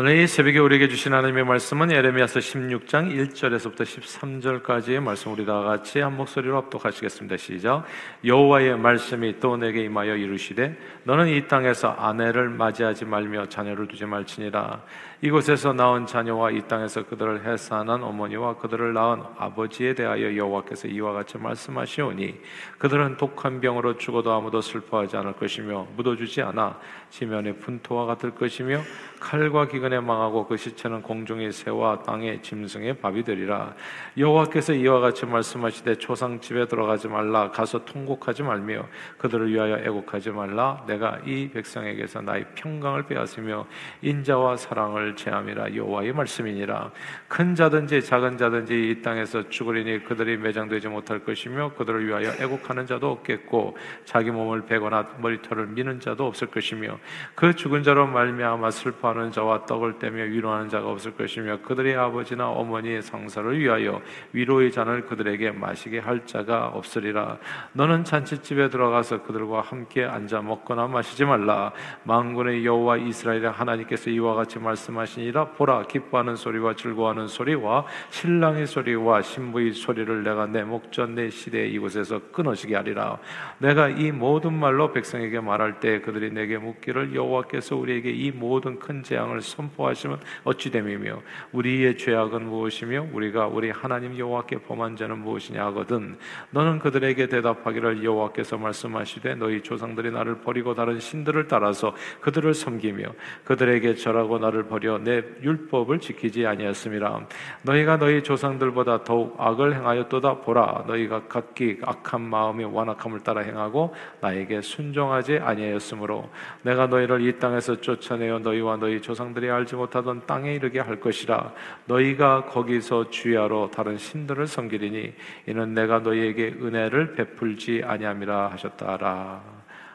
오늘 이 새벽에 우리에게 주신 하나님의 말씀은 예레미야서 16장 1절에서부터 13절까지의 말씀 우리 다 같이 한 목소리로 합독하시겠습니다. 시작. 여호와의 말씀이 또 내게 임하여 이르시되 너는 이 땅에서 아내를 맞이하지 말며 자녀를 두지 말지니라 이곳에서 낳은 자녀와 이 땅에서 그들을 해산한 어머니와 그들을 낳은 아버지에 대하여 여호와께서 이와 같이 말씀하시오니 그들은 독한 병으로 죽어도 아무도 슬퍼하지 않을 것이며 묻어주지 않아 지면의 분토와 같을 것이며 칼과 기근에 망하고 그 시체는 공중의 새와 땅의 짐승의 밥이 되리라. 여호와께서 이와 같이 말씀하시되 초상 집에 들어가지 말라 가서 통곡하지 말며 그들을 위하여 애곡하지 말라. 내가 이 백성에게서 나의 평강을 빼앗으며 인자와 사랑을 사람을 제함이라 여호와의 말씀이니라. 큰 자든지 작은 자든지 이 땅에서 죽으리니 그들이 매장되지 못할 것이며 그들을 위하여 애곡하는 자도 없겠고 자기 몸을 베거나 머리털을 미는 자도 없을 것이며 그 죽은 자로 말미암아 슬퍼하는 자와 떡을 떼며 위로하는 자가 없을 것이며 그들의 아버지나 어머니의 상사를 위하여 위로의 잔을 그들에게 마시게 할 자가 없으리라. 너는 잔치집에 들어가서 그들과 함께 앉아 먹거나 마시지 말라. 만군의 여호와 이스라엘의 하나님께서 이와 같이 말씀 말씀하시니라 보라 기뻐하는 소리와 즐거워하는 소리와 신랑의 소리와 신부의 소리를 내가 내 목전 내 시대 이곳에서 끊어지게 하리라. 내가 이 모든 말로 백성에게 말할 때 그들이 내게 묻기를 여호와께서 우리에게 이 모든 큰 재앙을 선포하시면 어찌 됨이며 우리의 죄악은 무엇이며 우리가 우리 하나님 여호와께 범한 죄는 무엇이냐 하거든. 너는 그들에게 대답하기를 여호와께서 말씀하시되 너희 조상들이 나를 버리고 다른 신들을 따라서 그들을 섬기며 그들에게 절하고 나를 버려 오히려 내 율법을 지키지 아니하였음이라 너희가 너희 조상들보다 더욱 악을 행하였도다. 보라 너희가 각기 악한 마음의 완악함을 따라 행하고 나에게 순종하지 아니하였으므로 내가 너희를 이 땅에서 쫓아내어 너희와 너희 조상들이 알지 못하던 땅에 이르게 할 것이라. 너희가 거기서 주야로 다른 신들을 섬기리니 이는 내가 너희에게 은혜를 베풀지 아니함이라 하셨다라.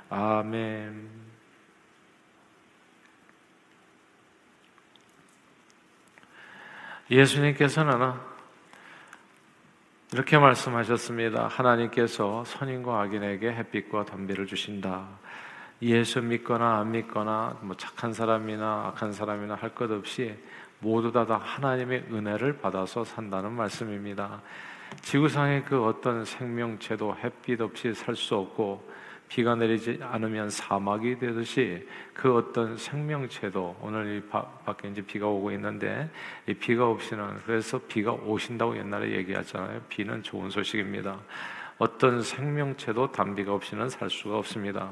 아멘. 예수님께서는 이렇게 말씀하셨습니다. 하나님께서 선인과 악인에게 햇빛과 담비를 주신다. 예수 믿거나 안 믿거나 뭐 착한 사람이나 악한 사람이나 할 것 없이 모두 다, 다 하나님의 은혜를 받아서 산다는 말씀입니다. 지구상의 그 어떤 생명체도 햇빛 없이 살 수 없고 비가 내리지 않으면 사막이 되듯이 그 어떤 생명체도 오늘 이 밖에 이제 비가 오고 있는데 이 비가 없이는 그래서 비가 오신다고 옛날에 얘기하잖아요. 비는 좋은 소식입니다. 어떤 생명체도 단비가 없이는 살 수가 없습니다.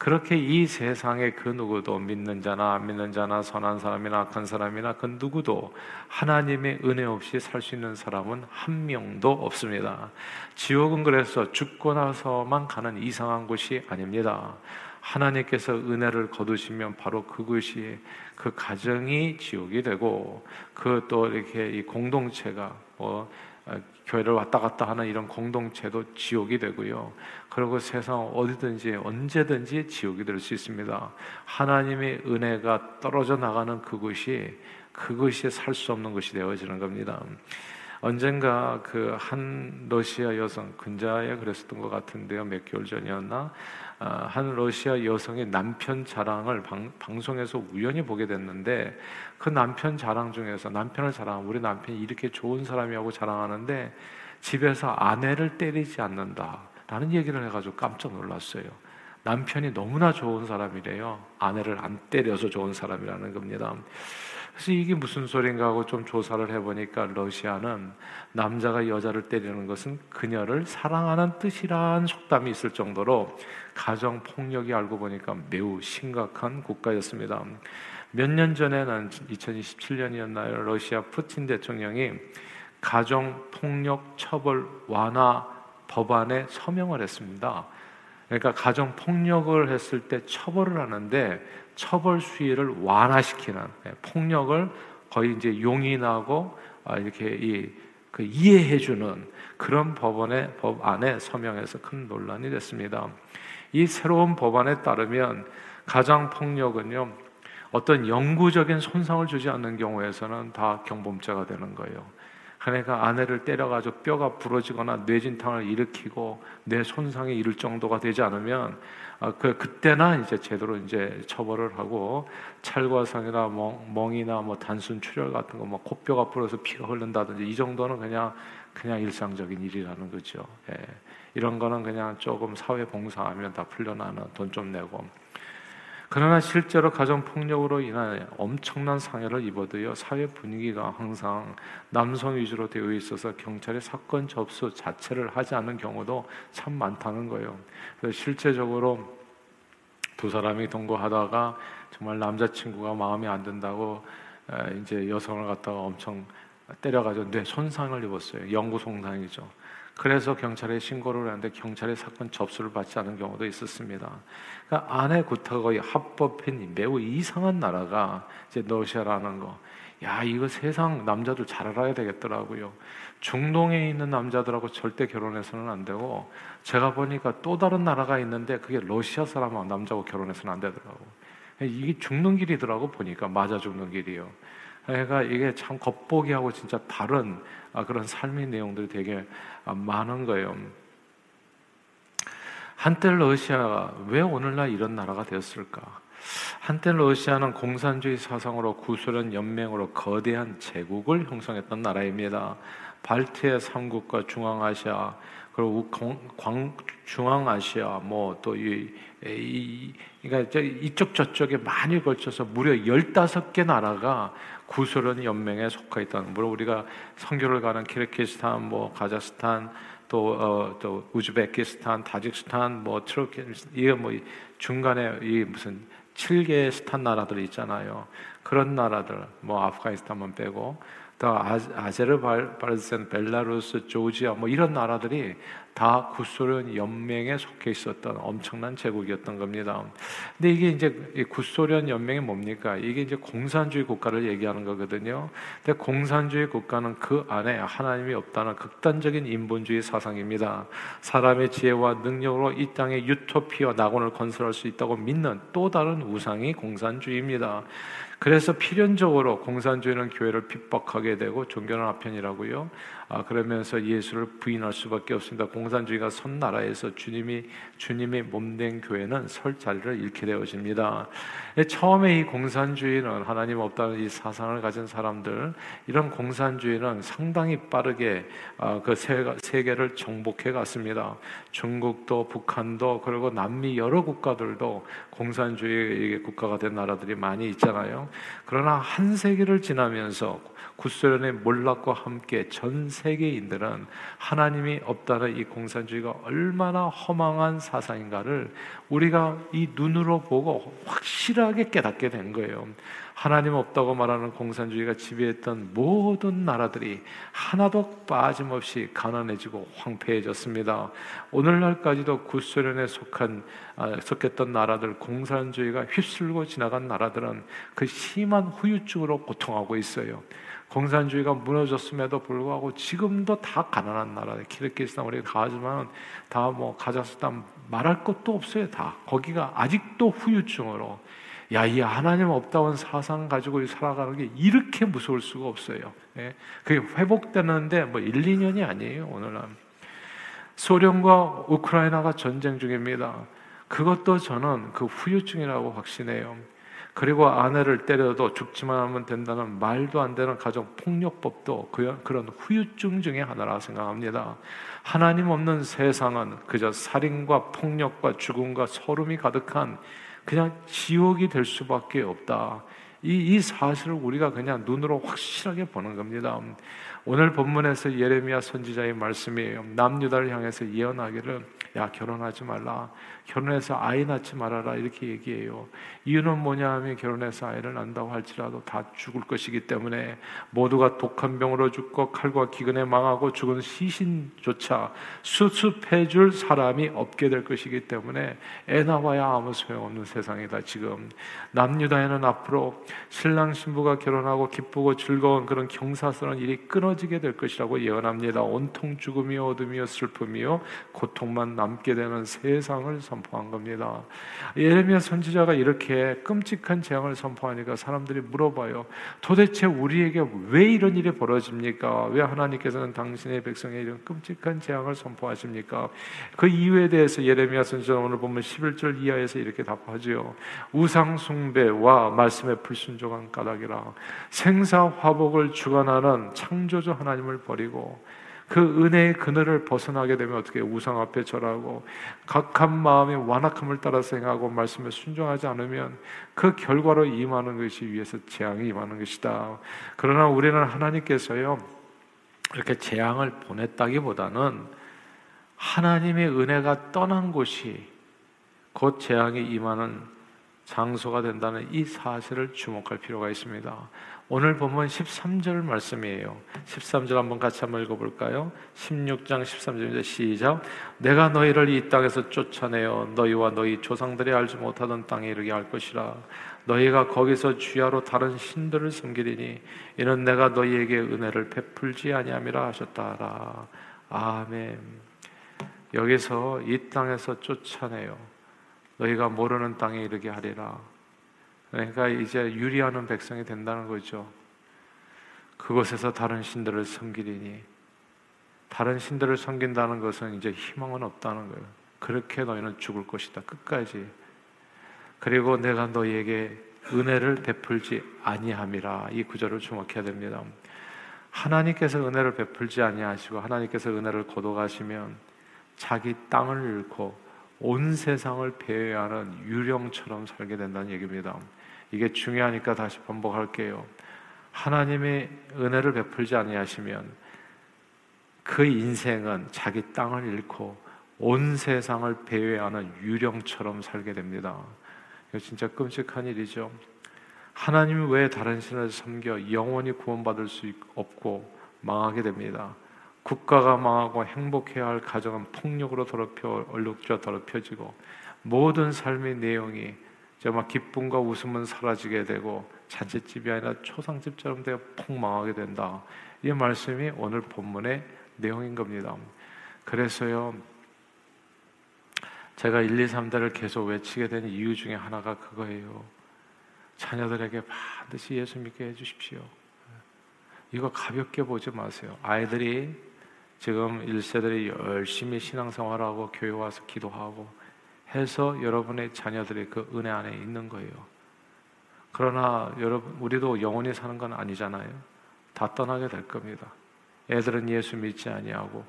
그렇게 이 세상에 그 누구도 믿는 자나 안 믿는 자나 선한 사람이나 악한 사람이나 그 누구도 하나님의 은혜 없이 살 수 있는 사람은 한 명도 없습니다. 지옥은 그래서 죽고 나서만 가는 이상한 곳이 아닙니다. 하나님께서 은혜를 거두시면 바로 그것이 그 가정이 지옥이 되고 그 또 이렇게 이 공동체가 뭐 교회를 왔다 갔다 하는 이런 공동체도 지옥이 되고요. 그리고 세상 어디든지 언제든지 지옥이 될 수 있습니다. 하나님의 은혜가 떨어져 나가는 그것이 그것이 살 수 없는 것이 되어지는 겁니다. 언젠가 그 한 러시아 여성 근자에 그랬었던 것 같은데요. 몇 개월 전이었나 아, 한 러시아 여성의 남편 자랑을 방, 방송에서 우연히 보게 됐는데 그 남편 자랑 중에서 남편을 자랑 우리 남편이 이렇게 좋은 사람이라고 자랑하는데 집에서 아내를 때리지 않는다라는 얘기를 해가지고 깜짝 놀랐어요. 남편이 너무나 좋은 사람이래요. 아내를 안 때려서 좋은 사람이라는 겁니다. 그래서 이게 무슨 소린가 하고 좀 조사를 해보니까 러시아는 남자가 여자를 때리는 것은 그녀를 사랑하는 뜻이란 속담이 있을 정도로 가정 폭력이 알고 보니까 매우 심각한 국가였습니다. 몇 년 전에는 2027년이었나요? 러시아 푸틴 대통령이 가정 폭력 처벌 완화 법안에 서명을 했습니다. 그러니까 가정 폭력을 했을 때 처벌을 하는데 처벌 수위를 완화시키는 예, 폭력을 거의 이제 용인하고 아, 이렇게 이, 그 이해해주는 그런 법원의 법안에 서명해서 큰 논란이 됐습니다. 이 새로운 법안에 따르면 가정 폭력은요 어떤 영구적인 손상을 주지 않는 경우에서는 다 경범죄가 되는 거예요. 그러니까 아내를 때려가지고 뼈가 부러지거나 뇌진탕을 일으키고 뇌 손상이 이를 정도가 되지 않으면 아, 그 그때나 이제 제대로 이제 처벌을 하고 찰과상이나 멍, 이나뭐 단순 출혈 같은 거, 뭐 코뼈가 부러서 피가 흐른다든지 이 정도는 그냥 그냥 일상적인 일이라는 거죠. 예. 이런 거는 그냥 조금 사회 봉사하면 다 풀려나는 돈 좀 내고. 그러나 실제로 가정 폭력으로 인한 엄청난 상해를 입어도요 사회 분위기가 항상 남성 위주로 되어 있어서 경찰이 사건 접수 자체를 하지 않는 경우도 참 많다는 거예요. 그래서 실제적으로 두 사람이 동거하다가 정말 남자친구가 마음에 안 든다고 이제 여성을 갖다가 엄청 때려가지고 뇌 손상을 입었어요. 영구 손상이죠. 그래서 경찰에 신고를 했는데 경찰의 사건 접수를 받지 않은 경우도 있었습니다. 그러니까 아내 구타거의 합법인 매우 이상한 나라가 이제 러시아라는 거. 야 이거 세상 남자들 잘 알아야 되겠더라고요. 중동에 있는 남자들하고 절대 결혼해서는 안 되고 제가 보니까 또 다른 나라가 있는데 그게 러시아 사람하고 남자하고 결혼해서는 안 되더라고. 이게 죽는 길이더라고 보니까 맞아 죽는 길이요. 그러니까 이게 참 겉보기하고 진짜 다른 아, 그런 삶의 내용들이 되게 아, 많은 거예요. 한때 러시아가 왜 오늘날 이런 나라가 되었을까? 한때 러시아는 공산주의 사상으로 구소련 연맹으로 거대한 제국을 형성했던 나라입니다. 발트해 3국과 중앙아시아 그리고 광, 중앙아시아 뭐 또이 이, 그러니까 이쪽 저쪽에 많이 걸쳐서 무려 15개 나라가 구소련 연맹에 속해 있다는 물론 우리가 선교를 가는 키르키스탄 뭐 카자흐스탄 또, 어, 또 우즈베키스탄, 타직스탄, 뭐 트루키스탄 이게 뭐 중간에 이 무슨 7개의 스탄 나라들이 있잖아요. 그런 나라들 뭐 아프가니스탄만 빼고 또 아제르바이잔, 벨라루스, 조지아 뭐 이런 나라들이 다 구소련 연맹에 속해 있었던 엄청난 제국이었던 겁니다. 근데 이게 이제 구소련 연맹이 뭡니까? 이게 이제 공산주의 국가를 얘기하는 거거든요. 근데 공산주의 국가는 그 안에 하나님이 없다는 극단적인 인본주의 사상입니다. 사람의 지혜와 능력으로 이 땅에 유토피아 낙원을 건설할 수 있다고 믿는 또 다른 우상이 공산주의입니다. 그래서 필연적으로 공산주의는 교회를 핍박하게 되고 종교는 아편이라고요. 아, 그러면서 예수를 부인할 수밖에 없습니다. 공산주의가 선 나라에서 주님이 주님의 몸된 교회는 설 자리를 잃게 되어집니다. 예, 처음에 이 공산주의는 하나님 없다는 이 사상을 가진 사람들 이런 공산주의는 상당히 빠르게 아, 그 세계를 정복해 갔습니다. 중국도 북한도 그리고 남미 여러 국가들도 공산주의 국가가 된 나라들이 많이 있잖아요. 그러나 한 세기를 지나면서 구소련의 몰락과 함께 전 세계인들은 하나님이 없다는 이 공산주의가 얼마나 허망한 사상인가를 우리가 이 눈으로 보고 확실하게 깨닫게 된 거예요. 하나님 없다고 말하는 공산주의가 지배했던 모든 나라들이 하나도 빠짐없이 가난해지고 황폐해졌습니다. 오늘날까지도 구소련에 속한 아, 속했던 나라들 공산주의가 휩쓸고 지나간 나라들은 그 심한 후유증으로 고통하고 있어요. 공산주의가 무너졌음에도 불구하고 지금도 다 가난한 나라. 키르기스탄 우리가 다 하지만 다 뭐 가자스탄 말할 것도 없어요. 다 거기가 아직도 후유증으로 야, 이 하나님 없다운 사상 가지고 살아가는 게 이렇게 무서울 수가 없어요. 예? 그게 회복되는데 뭐 1, 2년이 아니에요, 오늘날. 소련과 우크라이나가 전쟁 중입니다. 그것도 저는 그 후유증이라고 확신해요. 그리고 아내를 때려도 죽지만 하면 된다는 말도 안 되는 가정 폭력법도 그, 그런 후유증 중의 하나라 생각합니다. 하나님 없는 세상은 그저 살인과 폭력과 죽음과 서름이 가득한 그냥 지옥이 될 수밖에 없다. 이, 이 사실을 우리가 그냥 눈으로 확실하게 보는 겁니다. 오늘 본문에서 예레미야 선지자의 말씀이에요. 남유다를 향해서 예언하기를 야 결혼하지 말라. 결혼해서 아이 낳지 말아라 이렇게 얘기해요. 이유는 뭐냐 하면 결혼해서 아이를 낳는다고 할지라도 다 죽을 것이기 때문에 모두가 독한 병으로 죽고 칼과 기근에 망하고 죽은 시신조차 수습해 줄 사람이 없게 될 것이기 때문에 애 낳아야 아무 소용없는 세상이다 지금 남유다에는 앞으로 신랑 신부가 결혼하고 기쁘고 즐거운 그런 경사스러운 일이 끊어지 무너지게 될 것이라고 예언합니다. 온통 죽음이요 어둠이요 슬픔이요 고통만 남게 되는 세상을 선포한 겁니다. 예레미야 선지자가 이렇게 끔찍한 재앙을 선포하니까 사람들이 물어봐요. 도대체 우리에게 왜 이런 일이 벌어집니까? 왜 하나님께서는 당신의 백성에 이런 끔찍한 재앙을 선포하십니까? 그 이유에 대해서 예레미야 선지자 오늘 보면 11절 이하에서 이렇게 답하지요. 우상 숭배와 말씀에 불순종한 까닭이라 생사 화복을 주관하는 창조주 하나님을 버리고 그 은혜의 그늘을 벗어나게 되면 어떻게 우상 앞에 절하고 각한 마음의 완악함을 따라 생각하고 말씀에 순종하지 않으면 그 결과로 임하는 것이 위에서 재앙이 임하는 것이다. 그러나 우리는 하나님께서요 이렇게 재앙을 보냈다기보다는 하나님의 은혜가 떠난 곳이 곧 재앙이 임하는 장소가 된다는 이 사실을 주목할 필요가 있습니다. 오늘 보면 13절 말씀이에요. 13절 한번 같이 한번 읽어볼까요? 16장 13절입니다. 시작. 내가 너희를 이 땅에서 쫓아내어 너희와 너희 조상들이 알지 못하던 땅에 이르게 할 것이라. 너희가 거기서 주야로 다른 신들을 섬기리니 이는 내가 너희에게 은혜를 베풀지 아니함이라 하셨다라. 아멘. 여기서 이 땅에서 쫓아내요. 너희가 모르는 땅에 이르게 하리라. 그러니까 이제 유리하는 백성이 된다는 거죠. 그곳에서 다른 신들을 섬기리니 다른 신들을 섬긴다는 것은 이제 희망은 없다는 거예요. 그렇게 너희는 죽을 것이다. 끝까지. 그리고 내가 너희에게 은혜를 베풀지 아니함이라 이 구절을 주목해야 됩니다. 하나님께서 은혜를 베풀지 아니하시고 하나님께서 은혜를 거둬가시면 자기 땅을 잃고 온 세상을 배회하는 유령처럼 살게 된다는 얘기입니다. 이게 중요하니까 다시 반복할게요. 하나님의 은혜를 베풀지 아니하시면 그 인생은 자기 땅을 잃고 온 세상을 배회하는 유령처럼 살게 됩니다. 이거 진짜 끔찍한 일이죠. 하나님이 왜 다른 신을 섬겨 영원히 구원받을 수 없고 망하게 됩니다. 국가가 망하고 행복해야 할 가정은 폭력으로 더럽혀 얼룩져 더럽혀지고 모든 삶의 내용이 정말 기쁨과 웃음은 사라지게 되고 잔치집이 아니라 초상집처럼 되어 폭망하게 된다. 이 말씀이 오늘 본문의 내용인 겁니다. 그래서요, 제가 1, 2, 3대를 계속 외치게 된 이유 중에 하나가 그거예요. 자녀들에게 반드시 예수 믿게 해주십시오. 이거 가볍게 보지 마세요. 아이들이 지금 1세들이 열심히 신앙생활하고 교회 와서 기도하고 해서 여러분의 자녀들이 그 은혜 안에 있는 거예요. 그러나 여러분 우리도 영원히 사는 건 아니잖아요. 다 떠나게 될 겁니다. 애들은 예수 믿지 아니하고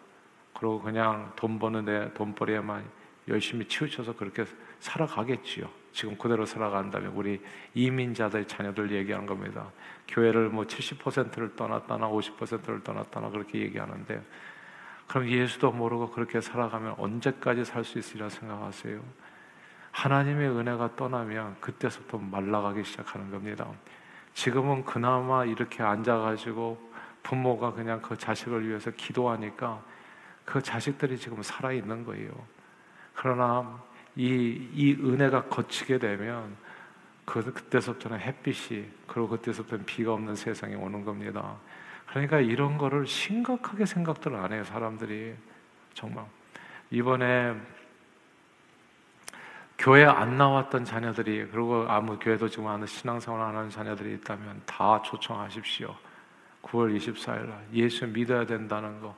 그리고 그냥 돈 버는 데 돈벌이에만 열심히 치우쳐서 그렇게 살아가겠지요. 지금 그대로 살아간다면 우리 이민자들 자녀들 얘기하는 겁니다. 교회를 뭐 70%를 떠났다나 50%를 떠났다나 그렇게 얘기하는데 그럼 예수도 모르고 그렇게 살아가면 언제까지 살 수 있으리라 생각하세요? 하나님의 은혜가 떠나면 그때서부터 말라가기 시작하는 겁니다. 지금은 그나마 이렇게 앉아가지고 부모가 그냥 그 자식을 위해서 기도하니까 그 자식들이 지금 살아있는 거예요. 그러나 이, 이 은혜가 거치게 되면 그, 그때서부터는 햇빛이 그리고 그때서부터는 비가 없는 세상이 오는 겁니다. 그러니까 이런 거를 심각하게 생각들 안 해요, 사람들이. 정말. 이번에 교회 안 나왔던 자녀들이 그리고 아무 교회도 지금 안 신앙생활 안 하는 자녀들이 있다면 다 초청하십시오. 9월 24일 날 예수 믿어야 된다는 거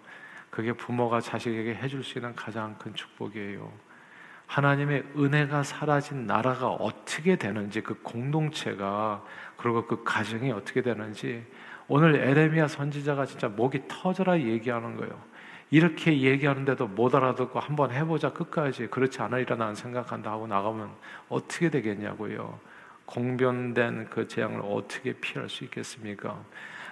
그게 부모가 자식에게 해줄 수 있는 가장 큰 축복이에요. 하나님의 은혜가 사라진 나라가 어떻게 되는지 그 공동체가 그리고 그 가정이 어떻게 되는지 오늘 에레미야 선지자가 진짜 목이 터져라 얘기하는 거예요. 이렇게 얘기하는데도 못 알아듣고 한번 해보자 끝까지 그렇지 않으리라 나는 생각한다 하고 나가면 어떻게 되겠냐고요. 공변된 그 재앙을 어떻게 피할 수 있겠습니까?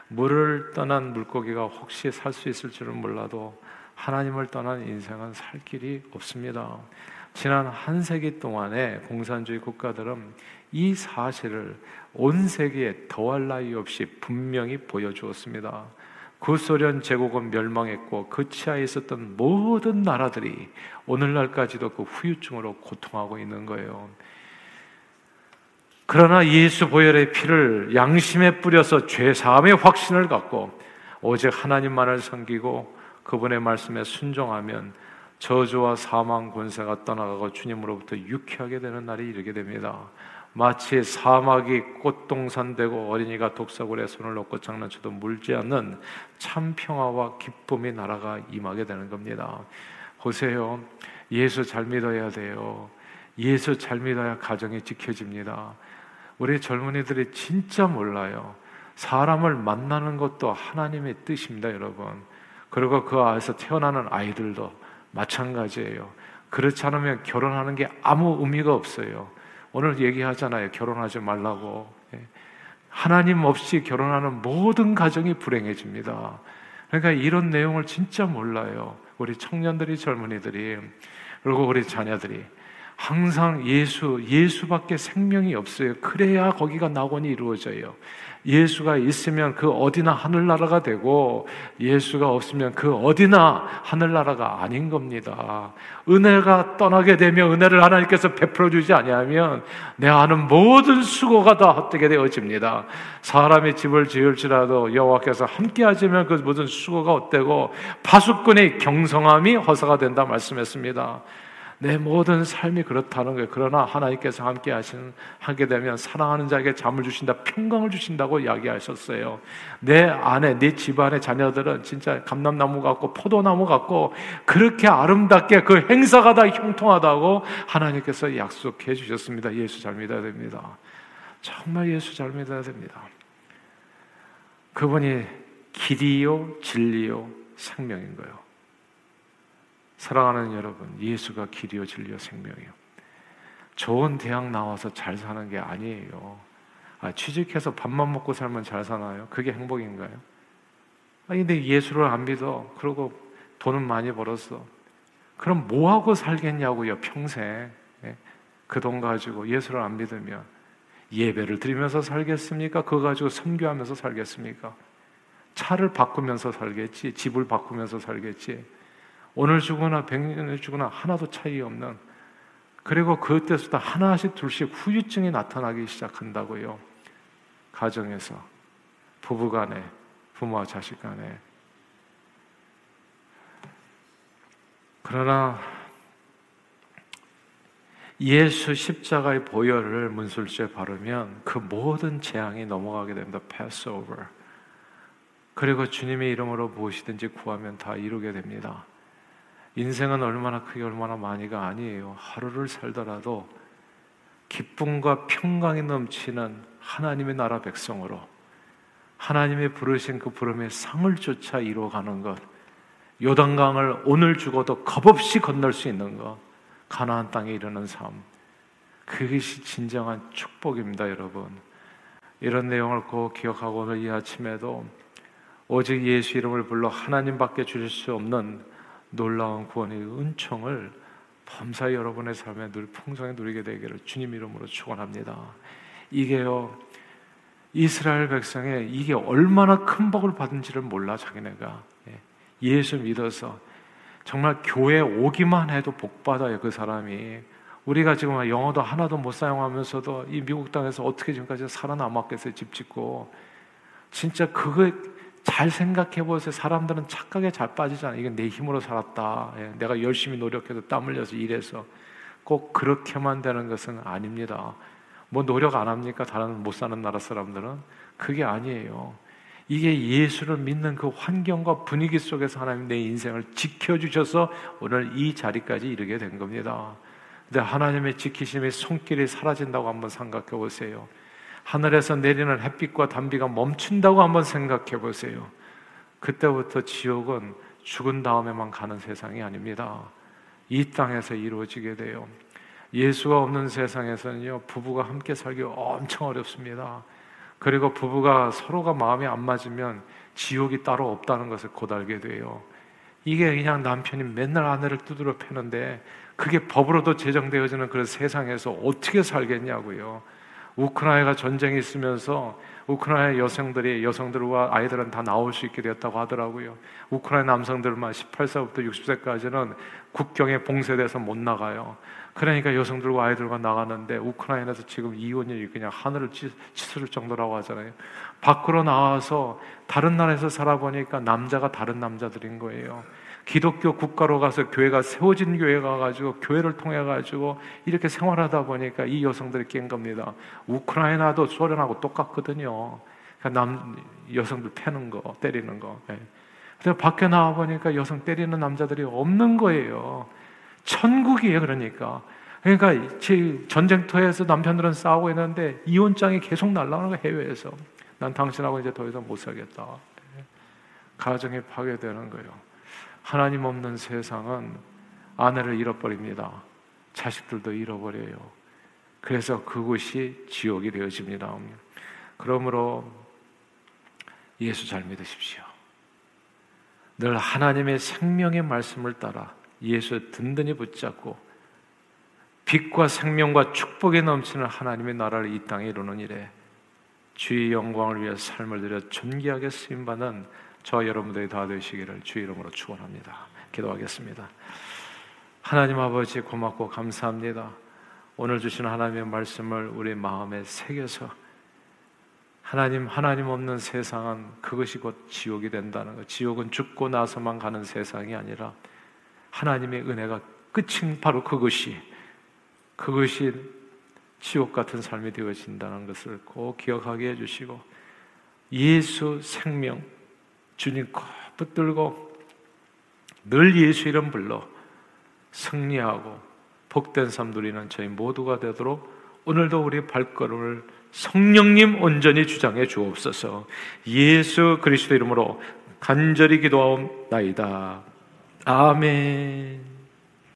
물을 떠난 물고기가 혹시 살 수 있을 줄은 몰라도 하나님을 떠난 인생은 살 길이 없습니다. 지난 한 세기 동안에 공산주의 국가들은 이 사실을 온 세계에 더할 나위 없이 분명히 보여주었습니다. 구소련 제국은 멸망했고 그 치하에 있었던 모든 나라들이 오늘날까지도 그 후유증으로 고통하고 있는 거예요. 그러나 예수 보혈의 피를 양심에 뿌려서 죄 사함의 확신을 갖고 오직 하나님만을 섬기고 그분의 말씀에 순종하면 저주와 사망 권세가 떠나가고 주님으로부터 유쾌하게 되는 날이 이르게 됩니다. 마치 사막이 꽃동산 되고 어린이가 독사굴에 손을 놓고 장난쳐도 물지 않는 참 평화와 기쁨이 나라가 임하게 되는 겁니다. 보세요. 예수 잘 믿어야 돼요. 예수 잘 믿어야 가정이 지켜집니다. 우리 젊은이들이 진짜 몰라요. 사람을 만나는 것도 하나님의 뜻입니다, 여러분. 그리고 그 안에서 태어나는 아이들도 마찬가지예요. 그렇지 않으면 결혼하는 게 아무 의미가 없어요. 오늘 얘기하잖아요. 결혼하지 말라고. 예. 하나님 없이 결혼하는 모든 가정이 불행해집니다. 그러니까 이런 내용을 진짜 몰라요. 우리 청년들이 젊은이들이 그리고 우리 자녀들이 항상 예수, 예수밖에 생명이 없어요. 그래야 거기가 낙원이 이루어져요. 예수가 있으면 그 어디나 하늘나라가 되고 예수가 없으면 그 어디나 하늘나라가 아닌 겁니다. 은혜가 떠나게 되면 은혜를 하나님께서 베풀어 주지 아니하면 내 하는 모든 수고가 다 헛되게 되어집니다. 사람이 집을 지을지라도 여호와께서 함께 하시면 그 모든 수고가 헛되고 파수꾼의 경성함이 허사가 된다 말씀했습니다. 내 모든 삶이 그렇다는 거예요. 그러나 하나님께서 함께 하시는 하게 되면 사랑하는 자에게 잠을 주신다, 평강을 주신다고 이야기하셨어요. 내 안에 내 집안의 자녀들은 진짜 감람나무 같고 포도나무 같고 그렇게 아름답게 그 행사가 다 형통하다고 하나님께서 약속해 주셨습니다. 예수 잘 믿어야 됩니다. 정말 예수 잘 믿어야 됩니다. 그분이 길이요 진리요 생명인 거예요. 사랑하는 여러분, 예수가 길이요 진리요 생명이요. 좋은 대학 나와서 잘 사는 게 아니에요. 아, 취직해서 밥만 먹고 살면 잘 사나요? 그게 행복인가요? 아 근데 예수를 안 믿어. 그러고 돈은 많이 벌었어. 그럼 뭐 하고 살겠냐고요, 평생. 예? 그돈 가지고 예수를 안 믿으면 예배를 드리면서 살겠습니까? 그거 가지고 선교하면서 살겠습니까? 차를 바꾸면서 살겠지, 집을 바꾸면서 살겠지. 오늘 주거나 백년을 주거나 하나도 차이 없는 그리고 그때부터 하나씩 둘씩 후유증이 나타나기 시작한다고요. 가정에서 부부 간에 부모와 자식 간에 그러나 예수 십자가의 보혈을 문술주에 바르면 그 모든 재앙이 넘어가게 됩니다. Passover. 그리고 주님의 이름으로 무엇이든지 구하면 다 이루게 됩니다. 인생은 얼마나 크게 얼마나 많이가 아니에요. 하루를 살더라도 기쁨과 평강이 넘치는 하나님의 나라 백성으로 하나님의 부르신 그 부름의 상을 쫓아 이루어가는 것, 요단강을 오늘 죽어도 겁없이 건널 수 있는 것, 가나안 땅에 이르는 삶, 그것이 진정한 축복입니다, 여러분. 이런 내용을 꼭 기억하고 오늘 이 아침에도 오직 예수 이름을 불러 하나님밖에 주실 수 없는 놀라운 구원의 은총을 범사히 여러분의 삶에 늘 풍성히 누리게 되기를 주님 이름으로 축원합니다. 이게요 이스라엘 백성의 이게 얼마나 큰 복을 받은지를 몰라 자기네가 예. 예수 믿어서 정말 교회 오기만 해도 복 받아요 그 사람이 우리가 지금 영어도 하나도 못 사용하면서도 이 미국 땅에서 어떻게 지금까지 살아남았겠어요 집 짓고 진짜 그거 잘 생각해 보세요. 사람들은 착각에 잘 빠지잖아요. 이건 내 힘으로 살았다. 예, 내가 열심히 노력해서 땀 흘려서 일해서 꼭 그렇게만 되는 것은 아닙니다. 뭐 노력 안 합니까? 다른 못 사는 나라 사람들은 그게 아니에요. 이게 예수를 믿는 그 환경과 분위기 속에서 하나님 내 인생을 지켜주셔서 오늘 이 자리까지 이르게 된 겁니다. 근데 하나님의 지키심의 손길이 사라진다고 한번 생각해 보세요. 하늘에서 내리는 햇빛과 단비가 멈춘다고 한번 생각해 보세요. 그때부터 지옥은 죽은 다음에만 가는 세상이 아닙니다. 이 땅에서 이루어지게 돼요. 예수가 없는 세상에서는요, 부부가 함께 살기 엄청 어렵습니다. 그리고 부부가 서로가 마음이 안 맞으면 지옥이 따로 없다는 것을 곧 알게 돼요. 이게 그냥 남편이 맨날 아내를 두드려 패는데 그게 법으로도 제정되어지는 그런 세상에서 어떻게 살겠냐고요. 우크라이나가 전쟁이 있으면서 우크라이나 여성들이 여성들과 아이들은 다 나올 수 있게 되었다고 하더라고요. 우크라이나 남성들만 18세부터 60세까지는 국경에 봉쇄돼서 못 나가요. 그러니까 여성들과 아이들과 나가는데 우크라이나에서 지금 이혼이 그냥 하늘을 치솟을 정도라고 하잖아요. 밖으로 나와서 다른 나라에서 살아보니까 남자가 다른 남자들인 거예요. 기독교 국가로 가서 교회가 세워진 교회가 가지고 교회를 통해 가지고 이렇게 생활하다 보니까 이 여성들이 깬 겁니다. 우크라이나도 소련하고 똑같거든요. 그러니까 남 여성들 패는 거, 때리는 거. 예. 근데 밖에 나와 보니까 여성 때리는 남자들이 없는 거예요. 천국이에요, 그러니까. 그러니까 전쟁터에서 남편들은 싸우고 있는데 이혼장이 계속 날라오는 거 해외에서. 난 당신하고 이제 더 이상 못 살겠다. 예. 가정이 파괴되는 거예요. 하나님 없는 세상은 아내를 잃어버립니다. 자식들도 잃어버려요. 그래서 그곳이 지옥이 되어집니다. 그러므로 예수 잘 믿으십시오. 늘 하나님의 생명의 말씀을 따라 예수 든든히 붙잡고 빛과 생명과 축복에 넘치는 하나님의 나라를 이 땅에 이루는 일에 주의 영광을 위해 삶을 들여 존귀하게 쓰임받는 저 여러분들이 다 되시기를 주 이름으로 축원합니다. 기도하겠습니다. 하나님 아버지 고맙고 감사합니다. 오늘 주신 하나님의 말씀을 우리 마음에 새겨서 하나님 하나님 없는 세상은 그것이 곧 지옥이 된다는 것. 지옥은 죽고 나서만 가는 세상이 아니라 하나님의 은혜가 끝인 바로 그것이 그것이 지옥 같은 삶이 되어진다는 것을 꼭 기억하게 해주시고 예수 생명 주님 꼭 붙들고 늘 예수 이름 불러 승리하고 복된 삶 누리는 저희 모두가 되도록 오늘도 우리 발걸음을 성령님 온전히 주장해 주옵소서. 예수 그리스도 이름으로 간절히 기도하옵나이다. 아멘.